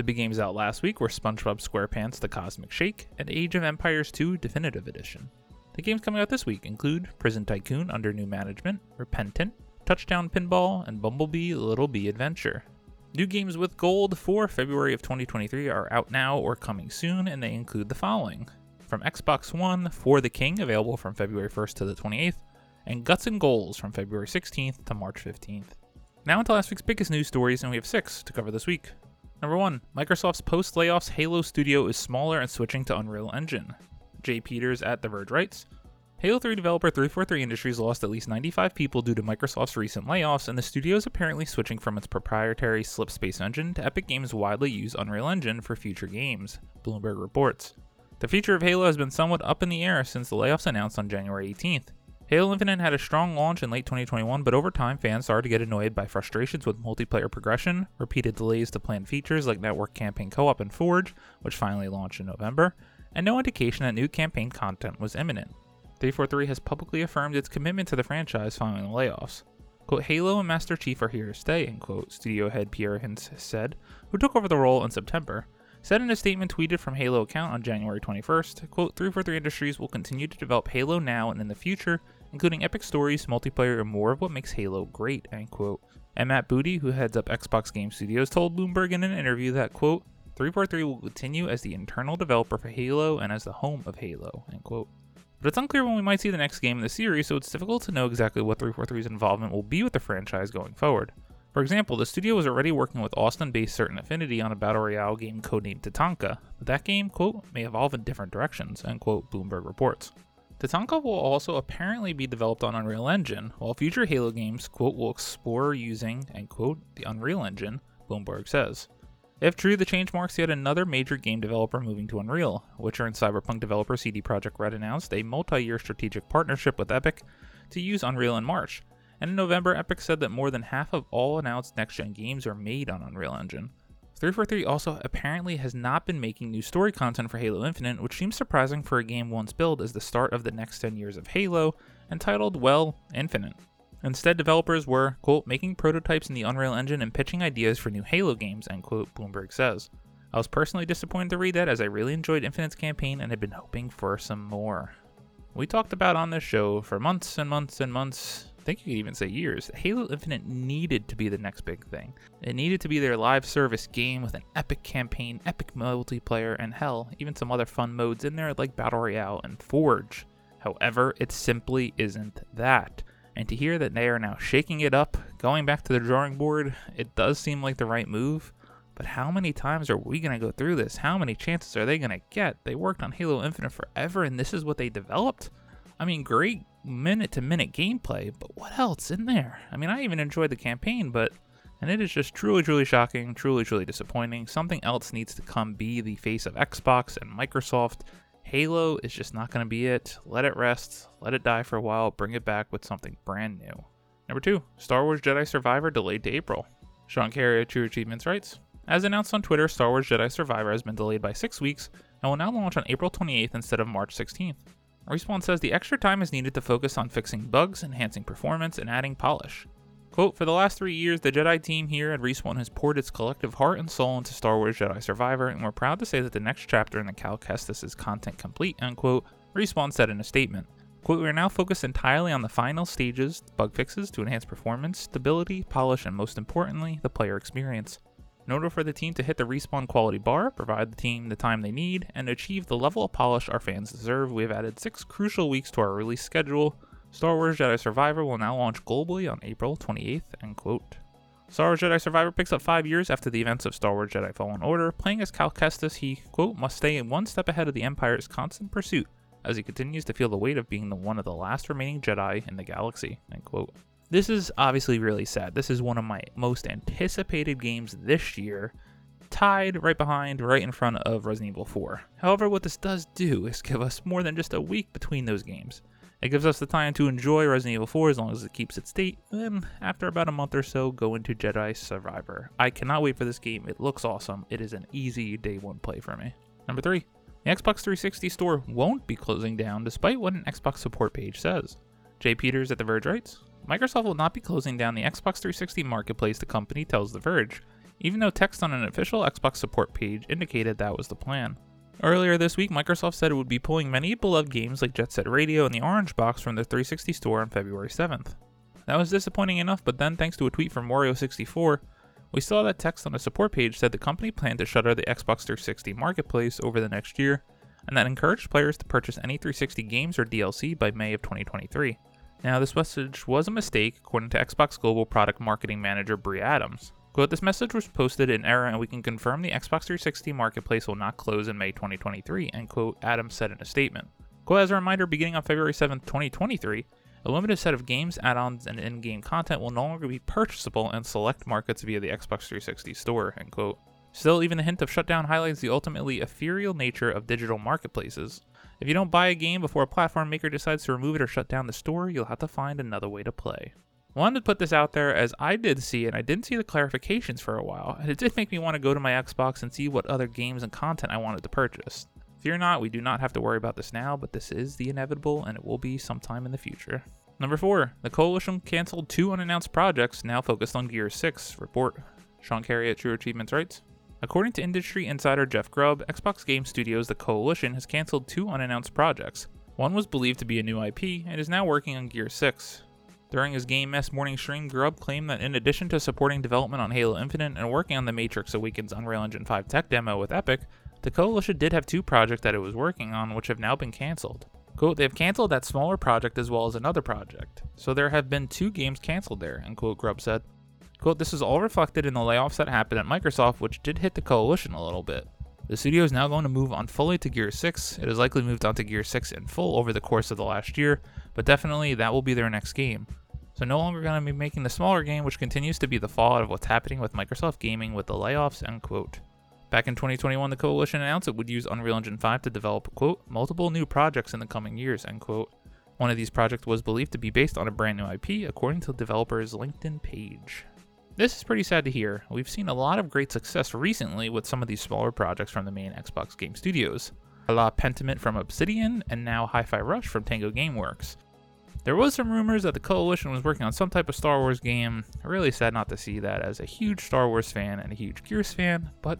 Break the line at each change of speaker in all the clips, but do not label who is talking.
The big games out last week were SpongeBob SquarePants The Cosmic Shake and Age of Empires 2 Definitive Edition. The games coming out this week include Prison Tycoon under new management, Repentant, Touchdown Pinball, and Bumblebee Little Bee Adventure. New games with gold for February of 2023 are out now or coming soon, and they include the following from Xbox One For the King, available from February 1st to the 28th, and Guts and Goals from February 16th to March 15th. Now into last week's biggest news stories, and we have six to cover this week. Number one, Microsoft's post layoffs Halo Studio is smaller and switching to Unreal Engine. Jay Peters at The Verge writes Halo 3 developer 343 Industries lost at least 95 people due to Microsoft's recent layoffs, and the studio is apparently switching from its proprietary Slipspace engine to Epic Games' widely used Unreal Engine for future games, Bloomberg reports. The future of Halo has been somewhat up in the air since the layoffs announced on January 18th. Halo Infinite had a strong launch in late 2021, but over time, fans started to get annoyed by frustrations with multiplayer progression, repeated delays to planned features like Network Campaign Co op and Forge, which finally launched in November, and no indication that new campaign content was imminent. 343 has publicly affirmed its commitment to the franchise following the layoffs. Quote, Halo and Master Chief are here to stay, end quote, studio head Pierre Hintze said, who took over the role in September said in a statement tweeted from Halo account on January 21st, quote, 343 Industries will continue to develop Halo now and in the future, including epic stories, multiplayer, and more of what makes Halo great, end quote. And Matt Booty, who heads up Xbox Game Studios, told Bloomberg in an interview that, quote, 343 will continue as the internal developer for Halo and as the home of Halo, end quote. But it's unclear when we might see the next game in the series, so it's difficult to know exactly what 343's involvement will be with the franchise going forward. For example, the studio was already working with Austin based Certain Affinity on a battle royale game codenamed Tatanka, but that game, quote, may evolve in different directions, end quote, Bloomberg reports. Tatanka will also apparently be developed on Unreal Engine, while future Halo games, quote, will explore using, end quote, the Unreal Engine, Bloomberg says. If true, the change marks yet another major game developer moving to Unreal. Witcher and Cyberpunk developer CD Projekt Red announced a multi year strategic partnership with Epic to use Unreal in March, and in November, Epic said that more than half of all announced next gen games are made on Unreal Engine. 343 also apparently has not been making new story content for Halo Infinite, which seems surprising for a game once billed as the start of the next 10 years of Halo, and titled, well, Infinite. Instead, developers were, quote, making prototypes in the Unreal Engine and pitching ideas for new Halo games, end quote, Bloomberg says. I was personally disappointed to read that as I really enjoyed Infinite's campaign and had been hoping for some more. We talked about on this show for months and months and months I think you could even say years, Halo Infinite needed to be the next big thing. It needed to be their live service game with an epic campaign, epic multiplayer, and hell, even some other fun modes in there like Battle Royale and Forge. However, it simply isn't that. And to hear that they are now shaking it up, going back to the drawing board, it does seem like the right move. But how many times are we going to go through this? How many chances are they going to get? They worked on Halo Infinite forever, and this is what they developed? I mean, great minute to minute gameplay, but what else in there? I mean, I even enjoyed the campaign, but and it is just truly, truly shocking, truly, truly disappointing. Something else needs to come be the face of Xbox and Microsoft. Halo is just not going to be it. Let it rest, let it die for a while, bring it back with something brand new. Number two, Star Wars Jedi Survivor delayed to April. Sean Carey True Achievements writes As announced on Twitter, Star Wars Jedi Survivor has been delayed by six weeks and will now launch on April 28th instead of March 16th. Respawn says the extra time is needed to focus on fixing bugs, enhancing performance, and adding polish. Quote, for the last three years, the Jedi team here at Respawn has poured its collective heart and soul into Star Wars Jedi Survivor, and we're proud to say that the next chapter in the Cal Kestis is content complete, unquote, Respawn said in a statement. Quote, we are now focused entirely on the final stages, bug fixes to enhance performance, stability, polish, and most importantly, the player experience. In order for the team to hit the respawn quality bar, provide the team the time they need, and achieve the level of polish our fans deserve, we have added six crucial weeks to our release schedule. Star Wars Jedi Survivor will now launch globally on April 28th. End quote. Star Wars Jedi Survivor picks up five years after the events of Star Wars Jedi Fallen Order. Playing as Cal Kestis, he, quote, must stay one step ahead of the Empire's constant pursuit as he continues to feel the weight of being the one of the last remaining Jedi in the galaxy, end quote. This is obviously really sad. This is one of my most anticipated games this year, tied right behind, right in front of Resident Evil 4. However, what this does do is give us more than just a week between those games. It gives us the time to enjoy Resident Evil 4 as long as it keeps its date, then after about a month or so, go into Jedi Survivor. I cannot wait for this game, it looks awesome, it is an easy day one play for me. Number 3. The Xbox 360 store won't be closing down despite what an Xbox support page says. Jay Peters at The Verge writes Microsoft will not be closing down the Xbox 360 marketplace, the company tells The Verge, even though text on an official Xbox support page indicated that was the plan. Earlier this week, Microsoft said it would be pulling many beloved games like Jet Set Radio and the Orange Box from the 360 store on February 7th. That was disappointing enough, but then, thanks to a tweet from Wario64, we saw that text on a support page said the company planned to shutter the Xbox 360 marketplace over the next year, and that encouraged players to purchase any 360 games or DLC by May of 2023. Now, this message was a mistake, according to Xbox Global Product Marketing Manager Brie Adams. Quote, this message was posted in error and we can confirm the Xbox 360 marketplace will not close in May 2023, end quote, Adams said in a statement. Quote, as a reminder, beginning on February 7, 2023, a limited set of games, add-ons, and in-game content will no longer be purchasable in select markets via the Xbox 360 store, end quote. Still, even the hint of shutdown highlights the ultimately ethereal nature of digital marketplaces. If you don't buy a game before a platform maker decides to remove it or shut down the store, you'll have to find another way to play. Wanted to put this out there as I did see it, I didn't see the clarifications for a while, and it did make me want to go to my Xbox and see what other games and content I wanted to purchase. Fear not, we do not have to worry about this now, but this is the inevitable and it will be sometime in the future. Number 4. The Coalition canceled two unannounced projects now focused on Gear 6. Report. Sean Carey at True Achievements writes According to industry insider Jeff Grubb, Xbox Game Studios The Coalition has canceled two unannounced projects. One was believed to be a new IP and is now working on Gear 6. During his Game Mess morning stream, Grubb claimed that in addition to supporting development on Halo Infinite and working on the Matrix Awakens Unreal Engine 5 tech demo with Epic, the Coalition did have two projects that it was working on which have now been cancelled. Quote, they've canceled that smaller project as well as another project. So there have been two games canceled there, end quote, Grubb said. Quote, this is all reflected in the layoffs that happened at Microsoft, which did hit the Coalition a little bit. The studio is now going to move on fully to Gear 6. It has likely moved on to Gear 6 in full over the course of the last year, but definitely that will be their next game. So no longer going to be making the smaller game, which continues to be the fallout of what's happening with Microsoft Gaming with the layoffs, end quote. Back in 2021, the coalition announced it would use Unreal Engine 5 to develop, quote, multiple new projects in the coming years, end quote. One of these projects was believed to be based on a brand new IP, according to the developer's LinkedIn page. This is pretty sad to hear. We've seen a lot of great success recently with some of these smaller projects from the main Xbox game studios. A la Pentiment from Obsidian, and now Hi Fi Rush from Tango Gameworks. There was some rumors that the Coalition was working on some type of Star Wars game. Really sad not to see that as a huge Star Wars fan and a huge Gears fan, but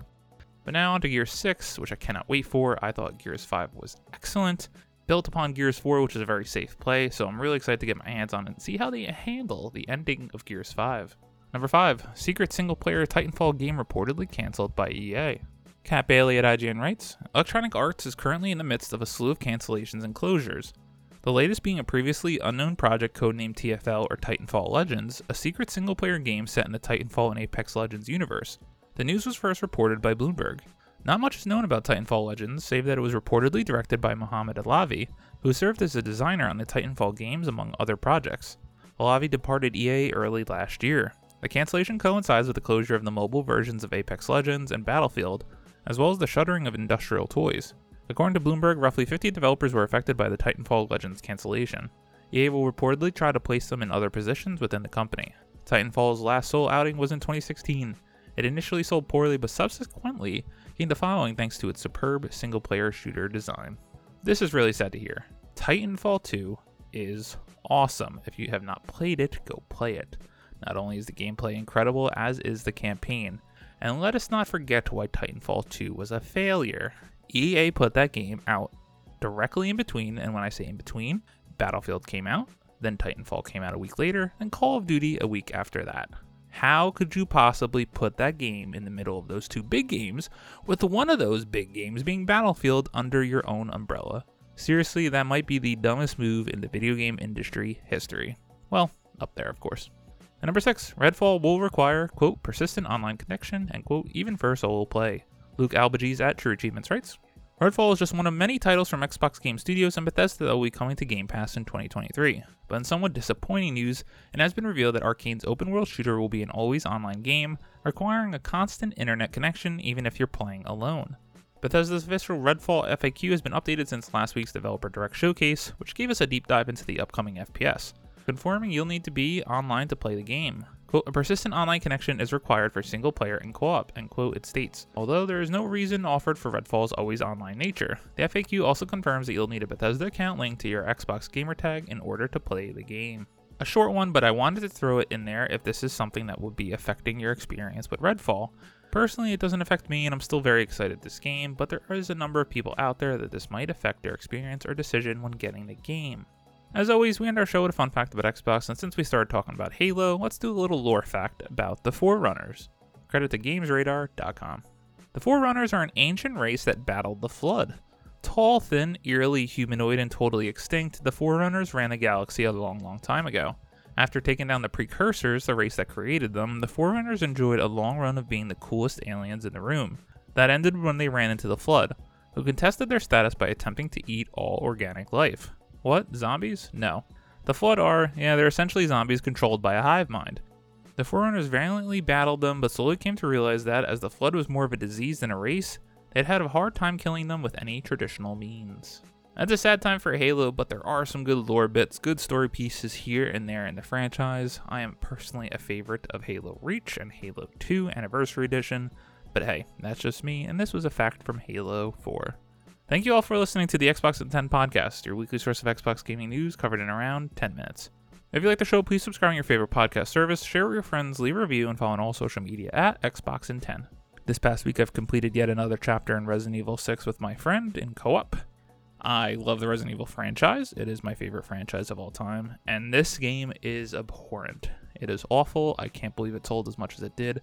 but now on to Gears 6, which I cannot wait for. I thought Gears 5 was excellent, built upon Gears 4, which is a very safe play, so I'm really excited to get my hands on it and see how they handle the ending of Gears 5. Number 5, secret single player Titanfall game reportedly cancelled by EA. Kat Bailey at IGN writes Electronic Arts is currently in the midst of a slew of cancellations and closures. The latest being a previously unknown project codenamed TFL or Titanfall Legends, a secret single player game set in the Titanfall and Apex Legends universe. The news was first reported by Bloomberg. Not much is known about Titanfall Legends, save that it was reportedly directed by Mohamed Alavi, who served as a designer on the Titanfall games among other projects. Alavi departed EA early last year. The cancellation coincides with the closure of the mobile versions of Apex Legends and Battlefield, as well as the shuttering of Industrial Toys. According to Bloomberg, roughly 50 developers were affected by the Titanfall Legends cancellation. EA will reportedly try to place them in other positions within the company. Titanfall's last sole outing was in 2016. It initially sold poorly, but subsequently gained a following thanks to its superb single player shooter design. This is really sad to hear. Titanfall 2 is awesome. If you have not played it, go play it. Not only is the gameplay incredible, as is the campaign. And let us not forget why Titanfall 2 was a failure. EA put that game out directly in between, and when I say in between, Battlefield came out, then Titanfall came out a week later, and Call of Duty a week after that. How could you possibly put that game in the middle of those two big games, with one of those big games being Battlefield under your own umbrella? Seriously, that might be the dumbest move in the video game industry history. Well, up there, of course. And number six, Redfall will require, quote, persistent online connection, and quote, even for solo play. Luke Albigés at True Achievements writes Redfall is just one of many titles from Xbox Game Studios and Bethesda that will be coming to Game Pass in 2023. But in somewhat disappointing news, it has been revealed that Arkane's open world shooter will be an always online game, requiring a constant internet connection even if you're playing alone. Bethesda's official Redfall FAQ has been updated since last week's Developer Direct showcase, which gave us a deep dive into the upcoming FPS, confirming you'll need to be online to play the game. Quote, a persistent online connection is required for single player and co op, end quote, it states. Although there is no reason offered for Redfall's always online nature, the FAQ also confirms that you'll need a Bethesda account linked to your Xbox gamertag in order to play the game. A short one, but I wanted to throw it in there if this is something that would be affecting your experience with Redfall. Personally, it doesn't affect me, and I'm still very excited this game, but there is a number of people out there that this might affect their experience or decision when getting the game. As always, we end our show with a fun fact about Xbox, and since we started talking about Halo, let's do a little lore fact about the Forerunners. Credit to GamesRadar.com. The Forerunners are an ancient race that battled the Flood. Tall, thin, eerily humanoid, and totally extinct, the Forerunners ran the galaxy a long, long time ago. After taking down the Precursors, the race that created them, the Forerunners enjoyed a long run of being the coolest aliens in the room. That ended when they ran into the Flood, who contested their status by attempting to eat all organic life. What? Zombies? No. The Flood are, yeah, they're essentially zombies controlled by a hive mind. The Forerunners valiantly battled them, but slowly came to realize that, as the Flood was more of a disease than a race, they'd had a hard time killing them with any traditional means. That's a sad time for Halo, but there are some good lore bits, good story pieces here and there in the franchise. I am personally a favorite of Halo Reach and Halo 2 Anniversary Edition, but hey, that's just me, and this was a fact from Halo 4. Thank you all for listening to the Xbox at 10 podcast, your weekly source of Xbox gaming news covered in around 10 minutes. If you like the show, please subscribe on your favorite podcast service, share with your friends, leave a review, and follow on all social media at Xbox in 10. This past week, I've completed yet another chapter in Resident Evil 6 with my friend in co op. I love the Resident Evil franchise. It is my favorite franchise of all time, and this game is abhorrent. It is awful. I can't believe it sold as much as it did.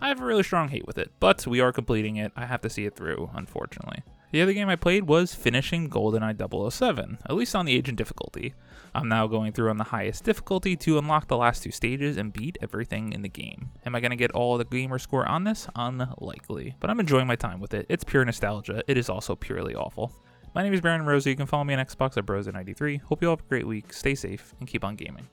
I have a really strong hate with it, but we are completing it. I have to see it through, unfortunately. The other game I played was finishing GoldenEye 007, at least on the agent difficulty. I'm now going through on the highest difficulty to unlock the last two stages and beat everything in the game. Am I going to get all the gamer score on this? Unlikely, but I'm enjoying my time with it. It's pure nostalgia. It is also purely awful. My name is Baron Rosa. You can follow me on Xbox at Brosa93. Hope you all have a great week, stay safe, and keep on gaming.